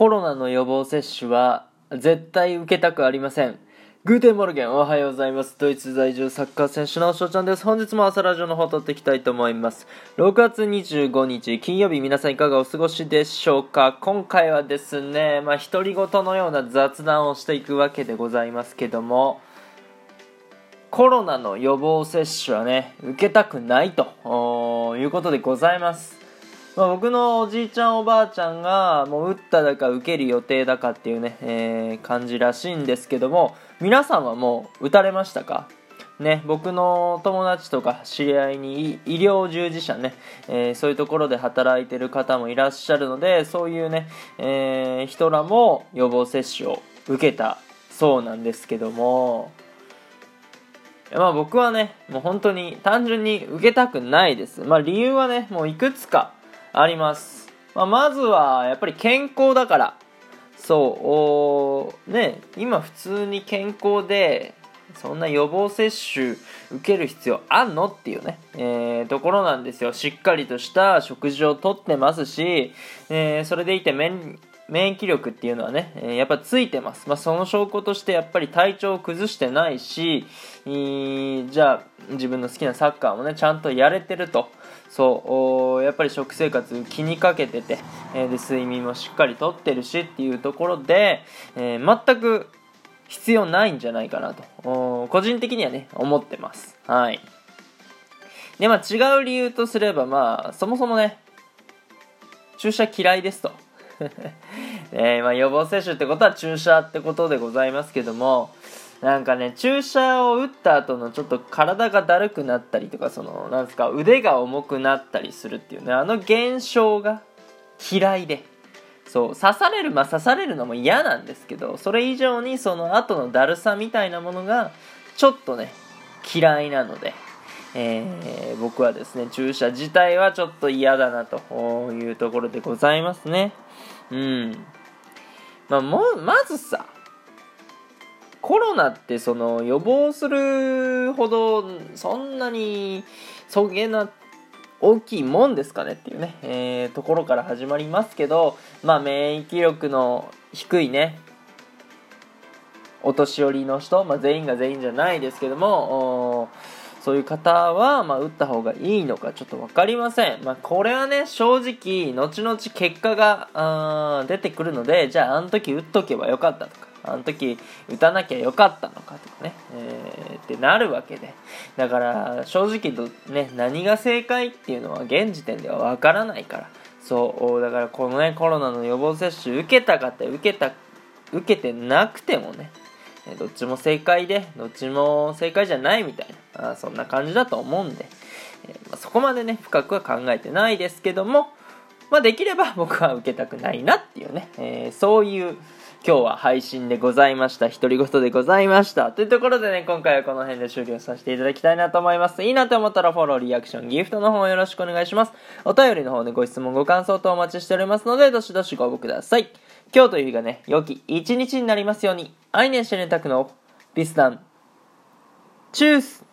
コロナの予防接種は絶対受けたくありません。 Guten Morgen おはようございます。ドイツ在住サッカー選手の翔ちゃんです。本日も朝ラジオの方撮っていきたいと思います。6月25日金曜日皆さんいかがお過ごしでしょうか？今回はですね、まあ独り言のような雑談をしていくわけでございますけども、コロナの予防接種はね、受けたくないということでございます。まあ、僕のおじいちゃんおばあちゃんがもう打っただか受ける予定だかっていうね、えー、感じらしいんですけども皆さんはもう打たれましたか？ね、僕の友達とか知り合いに医療従事者ね、えー、そういうところで働いてる方もいらっしゃるのでそういうね、えー、人らも予防接種を受けたそうなんですけどもまあ僕はね、もう本当に単純に受けたくないです。まあ理由はね、もういくつかあります。まあ、まずは、やっぱり健康だから。そう、ね、今普通に健康で、そんな予防接種受ける必要あんの？っていうね、えー、ところなんですよ。しっかりとした食事をとってますし、えー、それでいて免免疫力っていうのはね、え、やっぱついてます。まあ、その証拠としてやっぱり体調を崩してないし、じゃあ自分の好きなサッカーもね、ちゃんとやれてると。そうやっぱり食生活気にかけてて、え、で睡眠もしっかりとってるしっていうところで、えー、全く必要ないんじゃないかなと個人的にはね思ってますはいでまあ違う理由とすればまあそもそもね注射嫌いですと え、まあ、予防接種ってことは注射ってことでございますけどもなんかね、注射を打った後のちょっと体がだるくなったりとか、その、なんですか、腕が重くなったりするっていうね、あの現象が嫌いで。そう、刺される、まあ刺されるのも嫌なんですけど、それ以上にその後のだるさみたいなものが、ちょっとね、嫌いなので、えー、僕はですね、注射自体はちょっと嫌だなというところでございますね。うん。まあ、も、まずさ、コロナってその予防するほどそんなにそげな大きいもんですかねっていうね、えー、ところから始まりますけど、まあ、免疫力の低いねお年寄りの人、まあ、全員が全員じゃないですけどもそういう方は、まあ、打った方がいいのかちょっと分かりません。まあ、これはね、正直、後々結果が出てくるので、じゃあ、あの時打っとけばよかったとか、あの時打たなきゃよかったのかとかね、えー、ってなるわけで。だから、正直ね、何が正解っていうのは現時点ではわからないから。そう、だからこのね、コロナの予防接種受けたかって受けた、受けてなくてもね、どっちも正解で、どっちも正解じゃないみたいな、あそんな感じだと思うんで、え、まあ、そこまでね、深くは考えてないですけども、まあ、できれば僕は受けたくないなっていうね、えー、そういう今日は配信でございました。独り言でございました。というところでね、今回はこの辺で終了させていただきたいなと思います。いいなと思ったらフォロー、リアクション、ギフトの方よろしくお願いします。お便りの方でご質問、ご感想とお待ちしておりますので、どしどしご応募ください。今日という日がね、良き一日になりますように、アイネンシェネタクのビスダン、チュース。